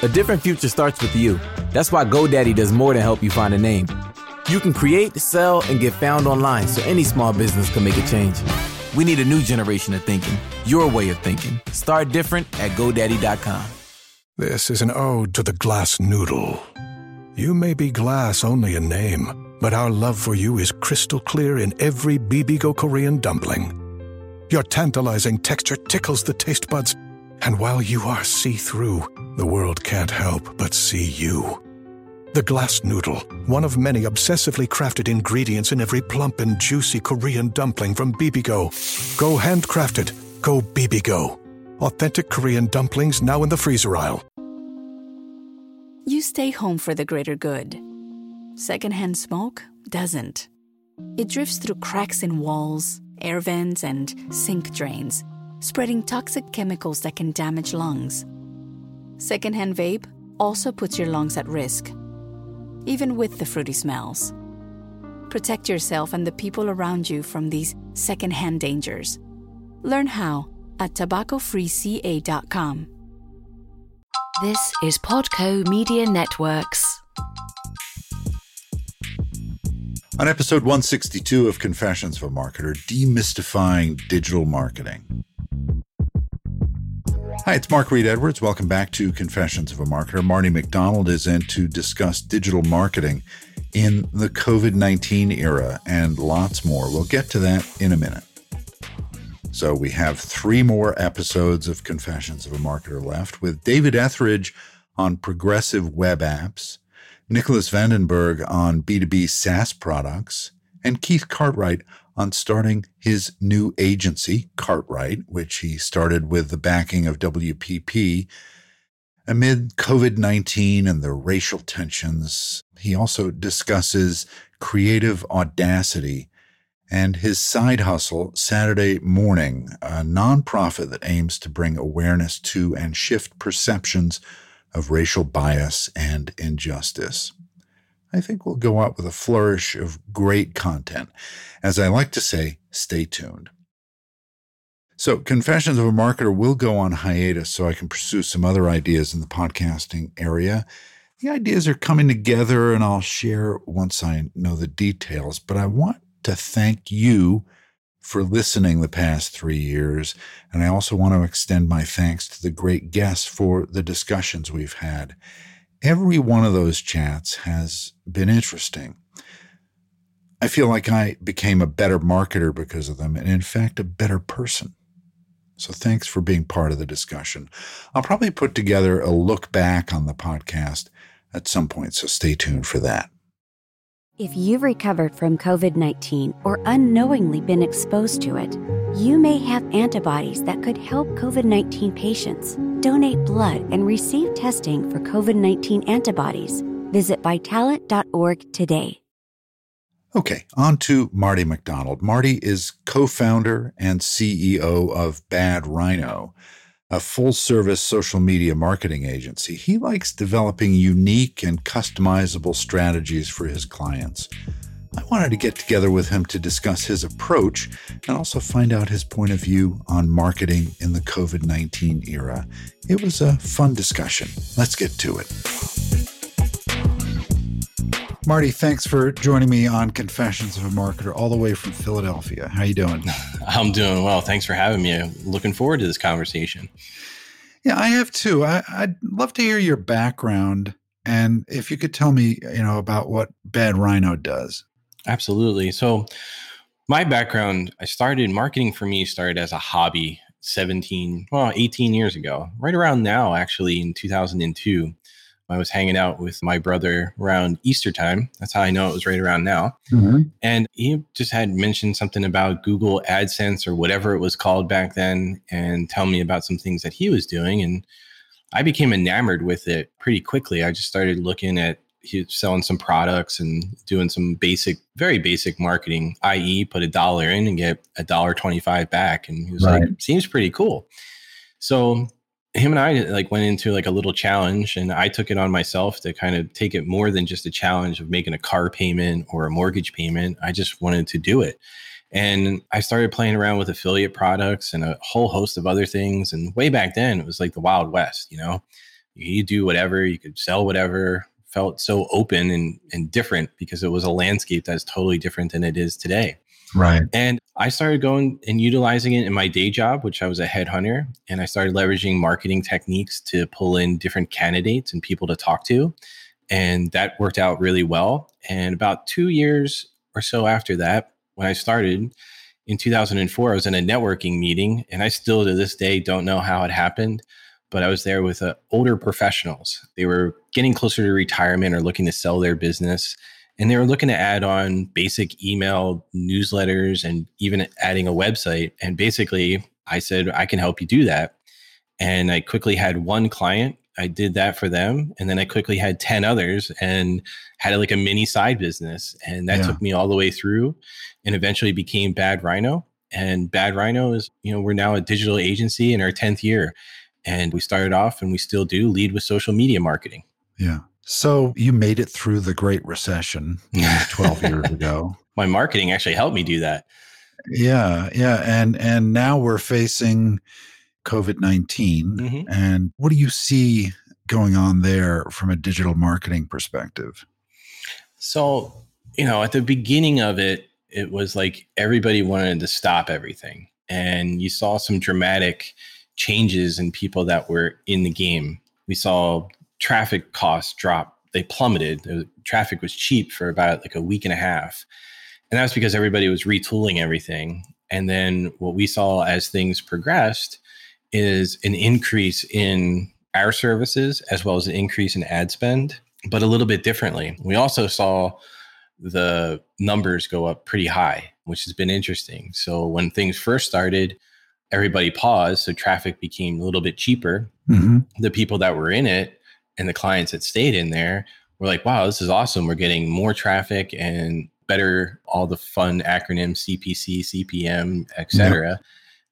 A different future starts with you. That's why GoDaddy does more than help you find a name. You can create, sell, and get found online so any small business can make a change. We need a new generation of thinking, your way of thinking. Start different at GoDaddy.com. This is an ode to the glass noodle. You may be glass only in name, but our love for you is crystal clear in every Bibigo Korean dumpling. Your tantalizing texture tickles the taste buds and while you are see through, the world can't help but see you. The glass noodle, one of many obsessively crafted ingredients in every plump and juicy Korean dumpling from Bibigo. Go handcrafted, go Bibigo. Authentic Korean dumplings now in the freezer aisle. You stay home for the greater good. Secondhand smoke doesn't. It drifts through cracks in walls, air vents, and sink drains spreading toxic chemicals that can damage lungs. Secondhand vape also puts your lungs at risk, even with the fruity smells. Protect yourself and the people around you from these secondhand dangers. Learn how at tobaccofreeca.com. This is Podco Media Networks. On episode 162 of Confessions of a Marketer, demystifying digital marketing. Hi, it's Mark Reed Edwards. Welcome back to Confessions of a Marketer. Marty McDonald is in to discuss digital marketing in the COVID 19 era and lots more. We'll get to that in a minute. So, we have three more episodes of Confessions of a Marketer left with David Etheridge on progressive web apps, Nicholas Vandenberg on B2B SaaS products, and Keith Cartwright on starting his new agency, Cartwright, which he started with the backing of WPP. Amid COVID 19 and the racial tensions, he also discusses creative audacity and his side hustle, Saturday Morning, a nonprofit that aims to bring awareness to and shift perceptions of racial bias and injustice. I think we'll go out with a flourish of great content. As I like to say, stay tuned. So, Confessions of a Marketer will go on hiatus so I can pursue some other ideas in the podcasting area. The ideas are coming together and I'll share once I know the details, but I want to thank you for listening the past three years. And I also want to extend my thanks to the great guests for the discussions we've had. Every one of those chats has been interesting. I feel like I became a better marketer because of them, and in fact, a better person. So thanks for being part of the discussion. I'll probably put together a look back on the podcast at some point, so stay tuned for that. If you've recovered from COVID 19 or unknowingly been exposed to it, you may have antibodies that could help COVID 19 patients. Donate blood and receive testing for COVID 19 antibodies. Visit vitalant.org today. Okay, on to Marty McDonald. Marty is co founder and CEO of Bad Rhino a full service social media marketing agency, he likes developing unique and customizable strategies for his clients. I wanted to get together with him to discuss his approach and also find out his point of view on marketing in the COVID 19 era. It was a fun discussion. Let's get to it. Marty, thanks for joining me on Confessions of a Marketer all the way from Philadelphia. How you doing? I'm doing well. Thanks for having me. I'm looking forward to this conversation. Yeah, I have too. I, would love to hear your background and if you could tell me, you know, about what Bad Rhino does. Absolutely. So my background, I started marketing for me started as a hobby 17, well, 18 years ago, right around now, actually in 2002. I was hanging out with my brother around Easter time. That's how I know it was right around now. Mm-hmm. And he just had mentioned something about Google AdSense or whatever it was called back then and tell me about some things that he was doing. And I became enamored with it pretty quickly. I just started looking at he was selling some products and doing some basic, very basic marketing, i.e., put a dollar in and get a dollar twenty-five back. And he was Right. like, seems pretty cool. So him and I like went into like a little challenge and I took it on myself to kind of take it more than just a challenge of making a car payment or a mortgage payment. I just wanted to do it. And I started playing around with affiliate products and a whole host of other things. And way back then, it was like the Wild West, you know, you do whatever, you could sell whatever, felt so open and, and different because it was a landscape that's totally different than it is today. Right. And I started going and utilizing it in my day job, which I was a headhunter. And I started leveraging marketing techniques to pull in different candidates and people to talk to. And that worked out really well. And about two years or so after that, when I started in 2004, I was in a networking meeting. And I still to this day don't know how it happened, but I was there with uh, older professionals. They were getting closer to retirement or looking to sell their business and they were looking to add on basic email newsletters and even adding a website. And basically i said i can help you do that. And i quickly had one client. I did that for them. And then i quickly had 10 others and had like a mini side business. And that Yeah. took me all the way through and eventually became bad rhino. And bad rhino is you know we're now a digital agency in our 10th year. And we started off and we still do lead with social media marketing. Yeah. So you made it through the Great Recession 12 years ago. my marketing actually helped me do that Yeah, yeah, and and now we're facing COVID 19 Mhm. And what do you see going on there from a digital marketing perspective? So, you know, at the beginning of it, it was like everybody wanted to stop everything. And you saw some dramatic changes in people that were in the game. We saw traffic costs drop, they plummeted. The traffic was cheap for about like a week and a half. And that's because everybody was retooling everything. And then what we saw as things progressed is an increase in our services as well as an increase in ad spend, but a little bit differently. We also saw the numbers go up pretty high, which has been interesting. So when things first started, everybody paused, so traffic became a little bit cheaper. Mm-hmm. The people that were in it and the clients that stayed in there were like, wow, this is awesome. We're getting more traffic and better all the fun acronyms CPC, CPM, et cetera.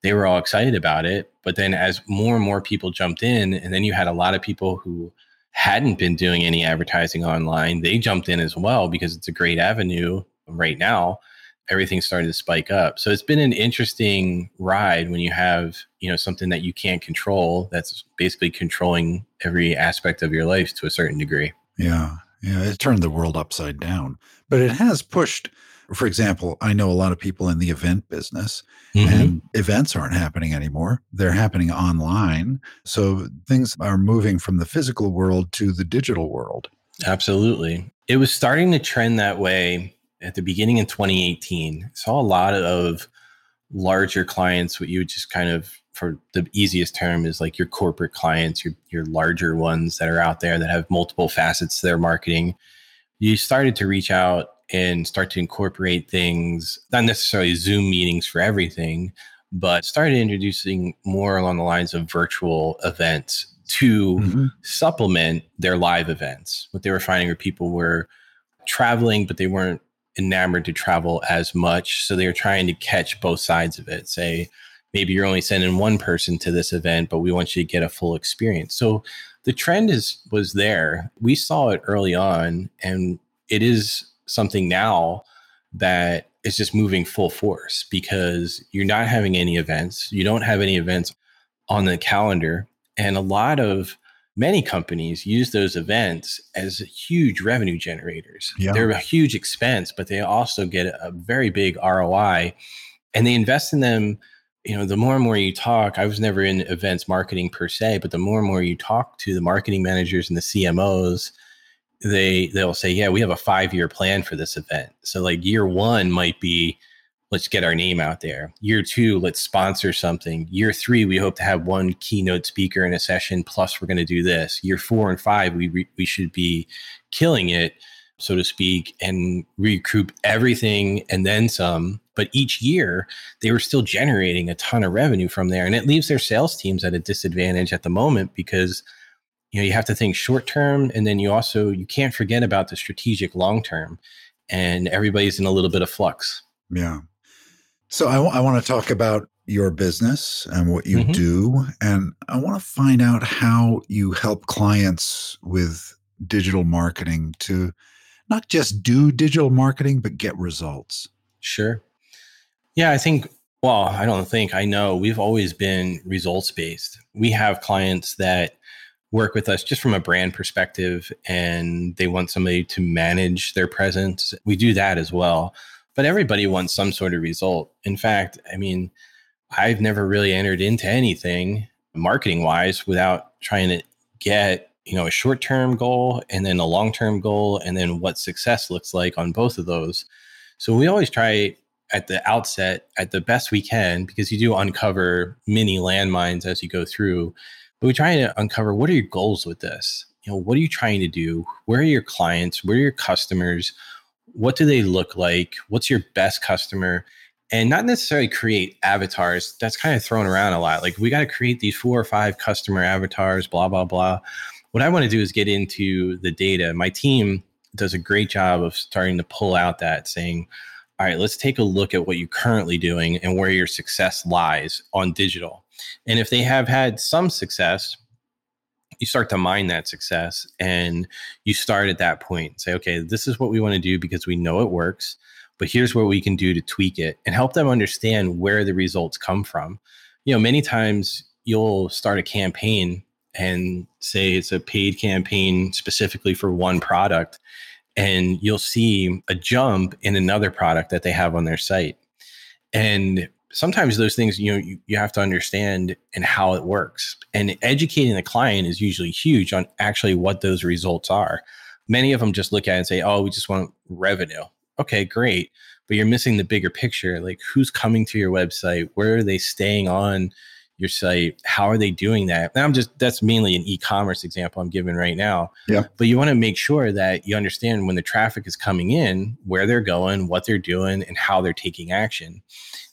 They were all excited about it. But then as more and more people jumped in, and then you had a lot of people who hadn't been doing any advertising online, they jumped in as well because it's a great avenue right now. Everything started to spike up. So it's been an interesting ride when you have, you know, something that you can't control that's basically controlling every aspect of your life to a certain degree. Yeah, yeah, it turned the world upside down, but it has pushed. For example, I know a lot of people in the event business, Mhm. and events aren't happening anymore. They're happening online. So things are moving from the physical world to the digital world. Absolutely. It was starting to trend that way at the beginning in 2018. Saw a lot of larger clients, what you would just kind of, for the easiest term, is like your corporate clients, your, your larger ones that are out there that have multiple facets to their marketing. You started to reach out and start to incorporate things, not necessarily Zoom meetings for everything, but started introducing more along the lines of virtual events to Mhm. supplement their live events. What they were finding were people were traveling, but they weren't enamored to travel as much. So they're trying to catch both sides of it. Say, maybe you're only sending one person to this event, but we want you to get a full experience. So the trend is was there. We saw it early on, and it is something now that is just moving full force because you're not having any events. You don't have any events on the calendar. And a lot of many companies use those events as huge revenue generators. Yeah. They're a huge expense, but they also get a very big ROI and they invest in them. You know, the more and more you talk, I was never in events marketing per se, but the more and more you talk to the marketing managers and the CMOs, they they'll say, "Yeah, we have a 5-year plan for this event." So like year 1 might be let's get our name out there. Year two, let's sponsor something. Year three, we hope to have one keynote speaker in a session. Plus, we're going to do this. Year four and five, we re- we should be killing it, so to speak, and recoup everything and then some. But each year, they were still generating a ton of revenue from there, and it leaves their sales teams at a disadvantage at the moment because you know you have to think short term, and then you also you can't forget about the strategic long term, and everybody's in a little bit of flux. Yeah. So I, w- I want to talk about your business and what you mm-hmm. do. And I want to find out how you help clients with digital marketing to not just do digital marketing, but get results. Sure. Yeah, I think, well, I don't think, I know we've always been results based. We have clients that work with us just from a brand perspective and they want somebody to manage their presence. We do that as well but everybody wants some sort of result. In fact, I mean, I've never really entered into anything marketing wise without trying to get, you know, a short term goal and then a long term goal and then what success looks like on both of those. So we always try at the outset at the best we can because you do uncover many landmines as you go through. But we try to uncover what are your goals with this? You know, what are you trying to do? Where are your clients? Where are your customers? What do they look like? What's your best customer? And not necessarily create avatars. That's kind of thrown around a lot. Like we got to create these four or five customer avatars, blah, blah, blah. What I want to do is get into the data. My team does a great job of starting to pull out that saying, all right, let's take a look at what you're currently doing and where your success lies on digital. And if they have had some success, you start to mine that success and you start at that point say okay this is what we want to do because we know it works but here's what we can do to tweak it and help them understand where the results come from. You know many times you'll start a campaign and say it's a paid campaign specifically for one product and you'll see a jump in another product that they have on their site. And sometimes those things you know you, you have to understand and how it works. And educating the client is usually huge on actually what those results are. Many of them just look at it and say oh we just want revenue. Okay great. But you're missing the bigger picture like who's coming to your website? Where are they staying on your site? How are they doing that? And i'm just that's mainly an e-commerce example i'm giving right now. Yeah. But you want to make sure that you understand when the traffic is coming in where they're going what they're doing and how they're taking action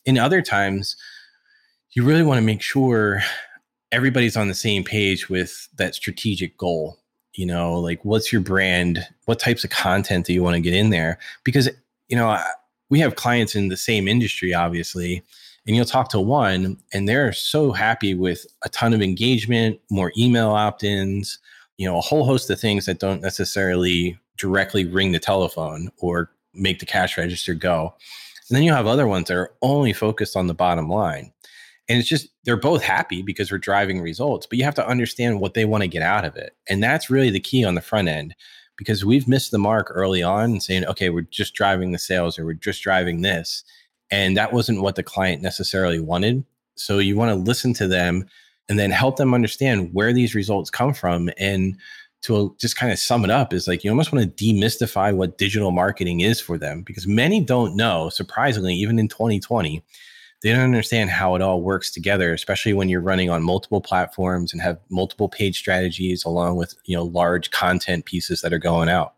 in other times you really want to make sure everybody's on the same page with that strategic goal you know like what's your brand what types of content do you want to get in there? Because you know we have clients in the same industry obviously and you'll talk to one and they're so happy with a ton of engagement more email opt-ins you know a whole host of things that don't necessarily directly ring the telephone or make the cash register go and then you have other ones that are only focused on the bottom line and it's just they're both happy because we're driving results but you have to understand what they want to get out of it and that's really the key on the front end because we've missed the mark early on and saying okay we're just driving the sales or we're just driving this and that wasn't what the client necessarily wanted. So you want to listen to them and then help them understand where these results come from. And to just kind of sum it up is like you almost want to demystify what digital marketing is for them because many don't know, surprisingly, even in 2020, they don't understand how it all works together, especially when you're running on multiple platforms and have multiple page strategies along with you know large content pieces that are going out.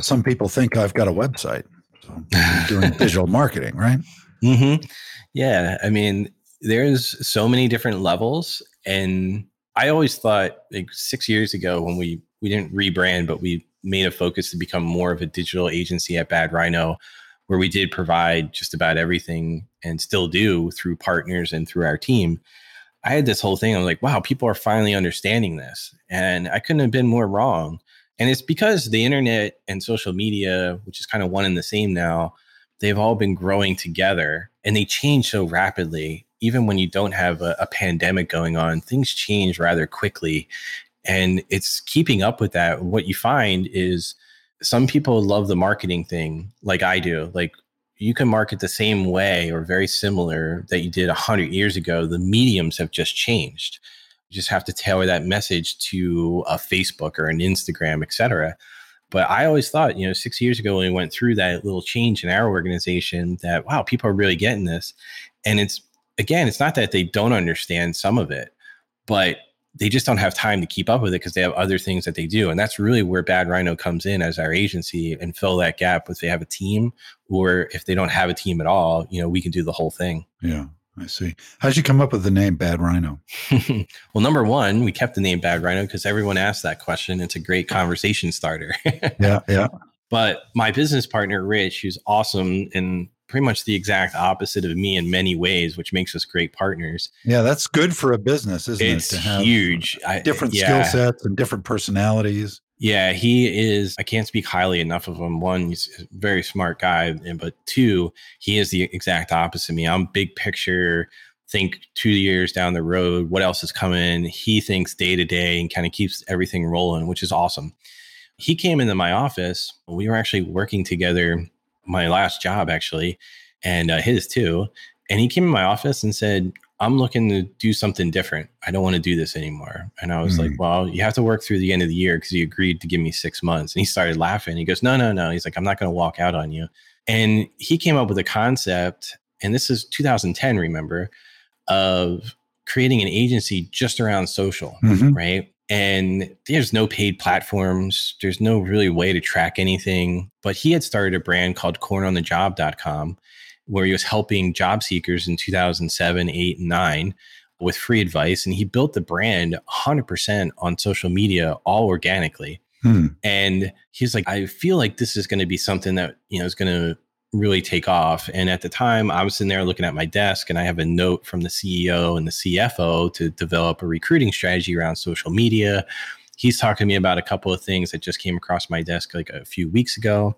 Some people think I've got a website. So doing digital marketing, right? Mm-hmm. Yeah. I mean, there's so many different levels. And I always thought like six years ago when we we didn't rebrand, but we made a focus to become more of a digital agency at Bad Rhino, where we did provide just about everything and still do through partners and through our team. I had this whole thing. I'm like, wow, people are finally understanding this. And I couldn't have been more wrong. And it's because the internet and social media, which is kind of one and the same now, they've all been growing together and they change so rapidly. Even when you don't have a, a pandemic going on, things change rather quickly. And it's keeping up with that. What you find is some people love the marketing thing like I do. Like you can market the same way or very similar that you did 100 years ago. The mediums have just changed. You just have to tailor that message to a Facebook or an Instagram, et cetera But I always thought, you know, six years ago when we went through that little change in our organization, that wow, people are really getting this. And it's again, it's not that they don't understand some of it, but they just don't have time to keep up with it because they have other things that they do. And that's really where Bad Rhino comes in as our agency and fill that gap if they have a team or if they don't have a team at all, you know, we can do the whole thing. Yeah. I see. How'd you come up with the name Bad Rhino? well, number one, we kept the name Bad Rhino because everyone asked that question. It's a great conversation starter. yeah, yeah. But my business partner, Rich, who's awesome and pretty much the exact opposite of me in many ways, which makes us great partners. Yeah, that's good for a business, isn't it's it? To have huge. different yeah. skill sets and different personalities. Yeah, he is. I can't speak highly enough of him. One, he's a very smart guy, and but two, he is the exact opposite of me. I'm big picture, think two years down the road, what else is coming. He thinks day to day and kind of keeps everything rolling, which is awesome. He came into my office. We were actually working together, my last job actually, and uh, his too. And he came in my office and said, I'm looking to do something different. I don't want to do this anymore. And I was mm-hmm. like, well, you have to work through the end of the year because you agreed to give me six months. And he started laughing. He goes, no, no, no. He's like, I'm not going to walk out on you. And he came up with a concept, and this is 2010, remember, of creating an agency just around social, mm-hmm. right? And there's no paid platforms. There's no really way to track anything. But he had started a brand called corneronthejob.com where he was helping job seekers in 2007, 8, and 9 with free advice. And he built the brand 100% on social media, all organically. Hmm. And he's like, I feel like this is going to be something that, you know, is going to really take off. And at the time, I was sitting there looking at my desk, and I have a note from the CEO and the CFO to develop a recruiting strategy around social media. He's talking to me about a couple of things that just came across my desk like a few weeks ago.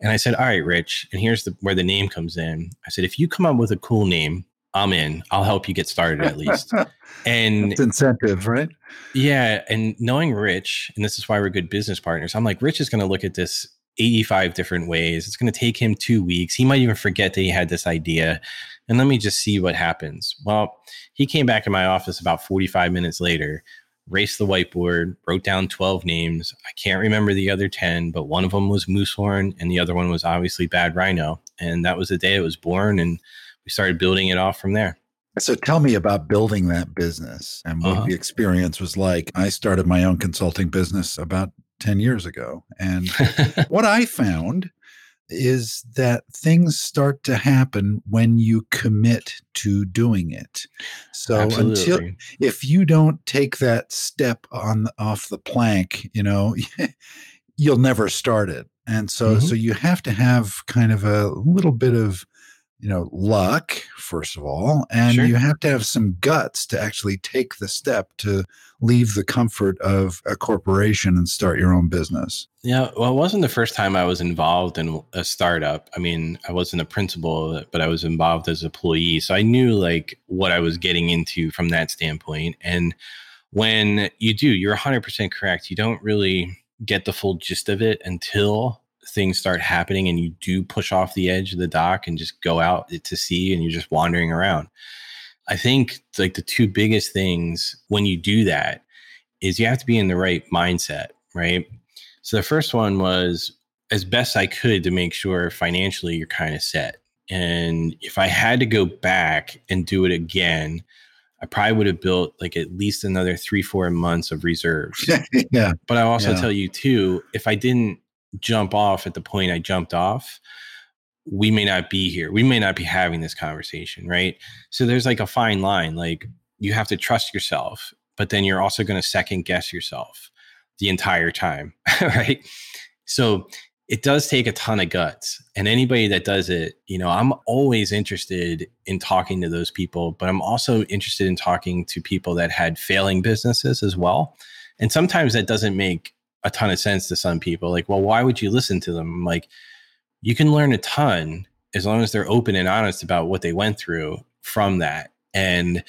And I said, All right, Rich, and here's the, where the name comes in. I said, If you come up with a cool name, I'm in. I'll help you get started at least. And it's incentive, right? Yeah. And knowing Rich, and this is why we're good business partners, I'm like, Rich is going to look at this 85 different ways. It's going to take him two weeks. He might even forget that he had this idea. And let me just see what happens. Well, he came back in my office about 45 minutes later raced the whiteboard, wrote down 12 names. I can't remember the other 10, but one of them was Moosehorn and the other one was obviously Bad Rhino. And that was the day it was born. And we started building it off from there. So tell me about building that business and what uh-huh. the experience was like. I started my own consulting business about 10 years ago. And what I found is that things start to happen when you commit to doing it. So Absolutely. until if you don't take that step on off the plank, you know, you'll never start it. And so mm-hmm. so you have to have kind of a little bit of you know luck first of all and sure. you have to have some guts to actually take the step to leave the comfort of a corporation and start your own business. Yeah well it wasn't the first time i was involved in a startup. I mean i wasn't a principal but i was involved as an employee so i knew like what i was getting into from that standpoint and when you do you're 100% correct. You don't really get the full gist of it until things start happening and you do push off the edge of the dock and just go out to sea and you're just wandering around. I think like the two biggest things when you do that is you have to be in the right mindset, right? So the first one was as best I could to make sure financially you're kind of set. And if I had to go back and do it again, I probably would have built like at least another three, four months of reserves. yeah. But I also yeah. tell you too, if I didn't jump off at the point I jumped off, we may not be here. We may not be having this conversation, right? So there's like a fine line. Like you have to trust yourself, but then you're also going to second guess yourself the entire time, right? So it does take a ton of guts. And anybody that does it, you know, I'm always interested in talking to those people, but I'm also interested in talking to people that had failing businesses as well. And sometimes that doesn't make a ton of sense to some people. Like, well, why would you listen to them? like, you can learn a ton as long as they're open and honest about what they went through from that. And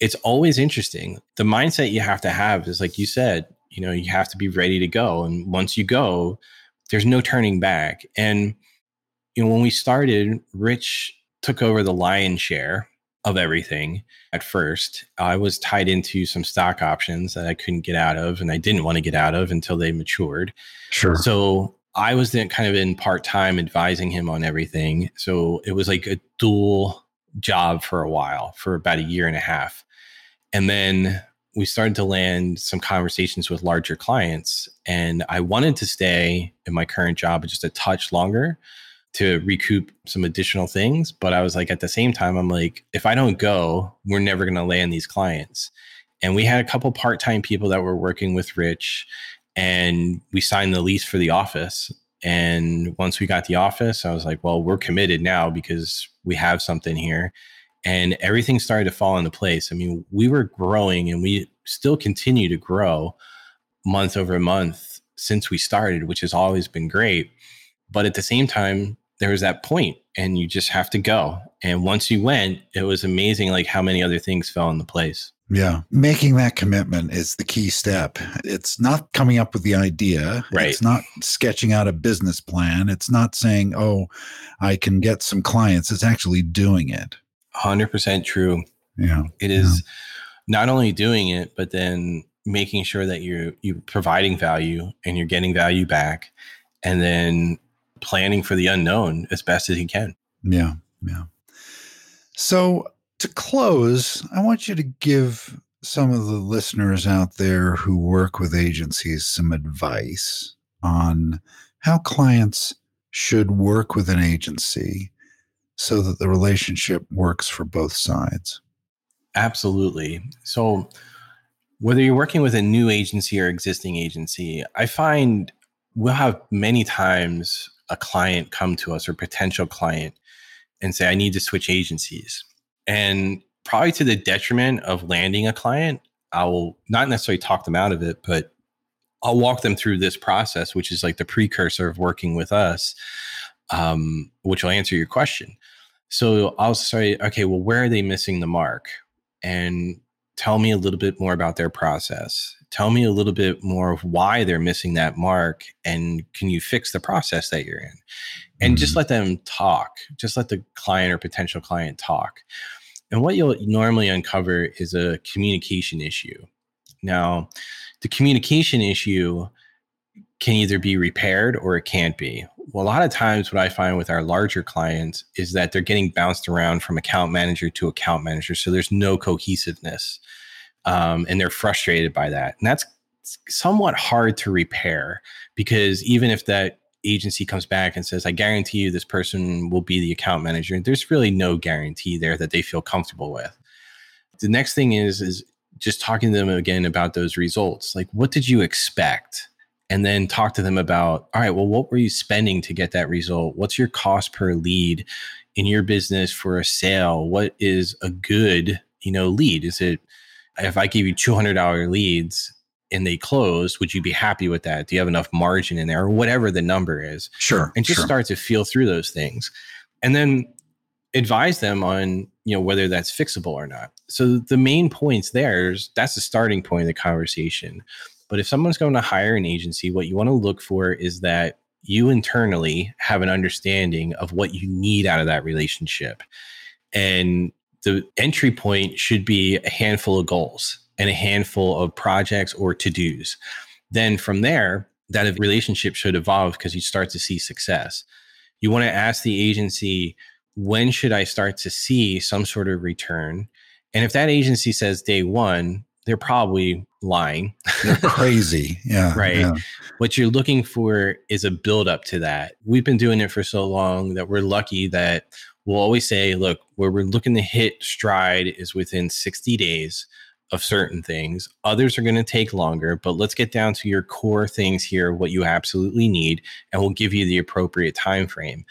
it's always interesting. The mindset you have to have is like you said, you know, you have to be ready to go. And once you go, there's no turning back. And, you know, when we started, Rich took over the lion's share of everything at first. I was tied into some stock options that I couldn't get out of and I didn't want to get out of until they matured. Sure. So I was then kind of in part time advising him on everything. So it was like a dual job for a while, for about a year and a half. And then we started to land some conversations with larger clients. And I wanted to stay in my current job just a touch longer to recoup some additional things. But I was like, at the same time, I'm like, if I don't go, we're never going to land these clients. And we had a couple part time people that were working with Rich, and we signed the lease for the office. And once we got the office, I was like, well, we're committed now because we have something here. And everything started to fall into place. I mean, we were growing and we still continue to grow month over month since we started, which has always been great. But at the same time, there was that point and you just have to go. And once you went, it was amazing like how many other things fell into place. Yeah. Making that commitment is the key step. It's not coming up with the idea. Right. It's not sketching out a business plan. It's not saying, oh, I can get some clients. It's actually doing it. 100% true. Yeah. It is yeah. not only doing it, but then making sure that you're you're providing value and you're getting value back and then planning for the unknown as best as he can. Yeah. Yeah. So to close, I want you to give some of the listeners out there who work with agencies some advice on how clients should work with an agency so that the relationship works for both sides. Absolutely. So, whether you're working with a new agency or existing agency, I find we'll have many times a client come to us or potential client and say, I need to switch agencies. And probably to the detriment of landing a client, I will not necessarily talk them out of it, but I'll walk them through this process, which is like the precursor of working with us, um, which will answer your question. So I'll say, okay, well, where are they missing the mark? And tell me a little bit more about their process tell me a little bit more of why they're missing that mark and can you fix the process that you're in? And mm-hmm. just let them talk. Just let the client or potential client talk. And what you'll normally uncover is a communication issue. Now the communication issue can either be repaired or it can't be. Well a lot of times what i find with our larger clients is that they're getting bounced around from account manager to account manager so there's no cohesiveness um, and they're frustrated by that. And that's somewhat hard to repair because even if that agency comes back and says, I guarantee you this person will be the account manager, there's really no guarantee there that they feel comfortable with. The next thing is, is just talking to them again about those results. Like, what did you expect? And then talk to them about, all right, well, what were you spending to get that result? What's your cost per lead in your business for a sale? What is a good, you know, lead? Is it if I give you $200 leads and they close, would you be happy with that? Do you have enough margin in there or whatever the number is? Sure. And just sure. start to feel through those things. And then advise them on, you know, whether that's fixable or not. So the main points there is that's the starting point of the conversation. But if someone's going to hire an agency, what you want to look for is that you internally have an understanding of what you need out of that relationship. And the entry point should be a handful of goals and a handful of projects or to dos. Then from there, that relationship should evolve because you start to see success. You want to ask the agency, when should I start to see some sort of return? And if that agency says day one, they're probably lying. They're crazy. Yeah. right. Yeah. What you're looking for is a build up to that. We've been doing it for so long that we're lucky that we'll always say, look, where we're looking to hit stride is within 60 days of certain things. Others are going to take longer, but let's get down to your core things here, what you absolutely need, and we'll give you the appropriate time frame.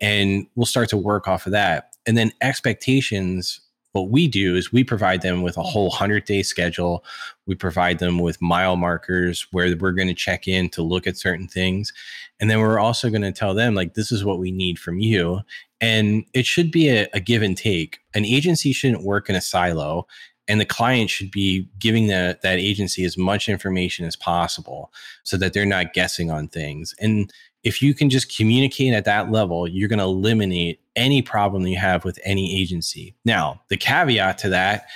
And we'll start to work off of that. And then expectations what we do is we provide them with a whole 100 day schedule. We provide them with mile markers where we're going to check in to look at certain things. And then we're also going to tell them, like, this is what we need from you. And it should be a, a give and take. An agency shouldn't work in a silo. and the client should be giving the, that agency as much information as possible so that they're not guessing on things and if you can just communicate at that level you're going to eliminate any problem that you have with any agency. Now the caveat to that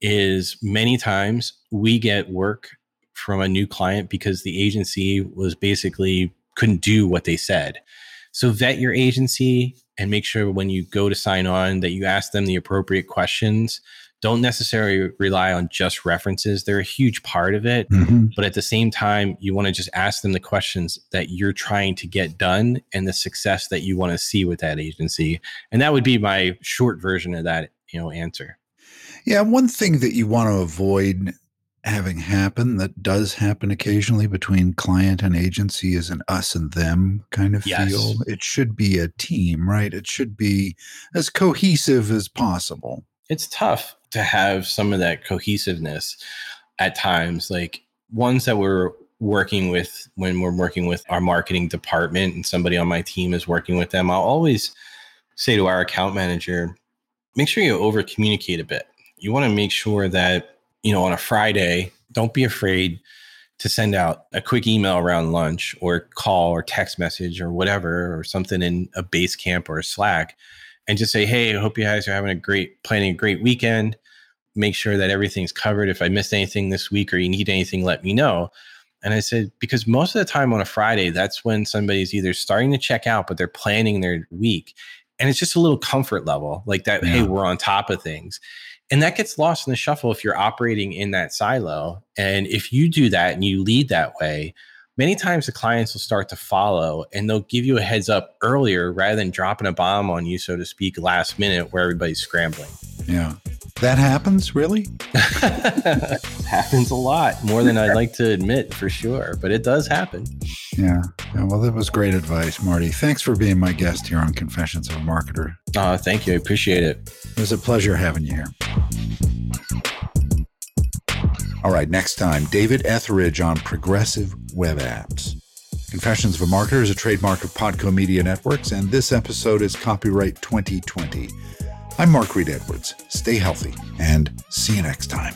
is many times we get work from a new client because the agency was basically couldn't do what they said. So vet your agency and make sure when you go to sign on that you ask them the appropriate questions don't necessarily rely on just references. They're a huge part of it. Mm-hmm. But at the same time, you want to just ask them the questions that you're trying to get done and the success that you want to see with that agency. And that would be my short version of that, you know, answer. Yeah, one thing that you want to avoid having happen that does happen occasionally between client and agency is an us and them kind of yes. feel. It should be a team, right? It should be as cohesive as possible. It's tough to have some of that cohesiveness at times, like ones that we're working with when we're working with our marketing department and somebody on my team is working with them. I'll always say to our account manager, make sure you over communicate a bit. You want to make sure that, you know, on a Friday, don't be afraid to send out a quick email around lunch or call or text message or whatever or something in a Basecamp or a Slack and just say, Hey, I hope you guys are having a great planning a great weekend make sure that everything's covered. If I missed anything this week or you need anything, let me know. And I said, because most of the time on a Friday, that's when somebody's either starting to check out, but they're planning their week. And it's just a little comfort level like that. Yeah. Hey, we're on top of things. And that gets lost in the shuffle if you're operating in that silo. And if you do that and you lead that way, many times the clients will start to follow and they'll give you a heads up earlier rather than dropping a bomb on you, so to speak, last minute where everybody's scrambling. Yeah. That happens, really? happens a lot, more than I'd like to admit for sure, but it does happen. Yeah. yeah. Well, that was great advice, Marty. Thanks for being my guest here on Confessions of a Marketer. Uh, thank you. I appreciate it. It was a pleasure having you here. All right, next time, David Etheridge on progressive web apps. Confessions of a Marketer is a trademark of Podco Media Networks, and this episode is copyright 2020. I'm Mark Reed Edwards. Stay healthy and see you next time.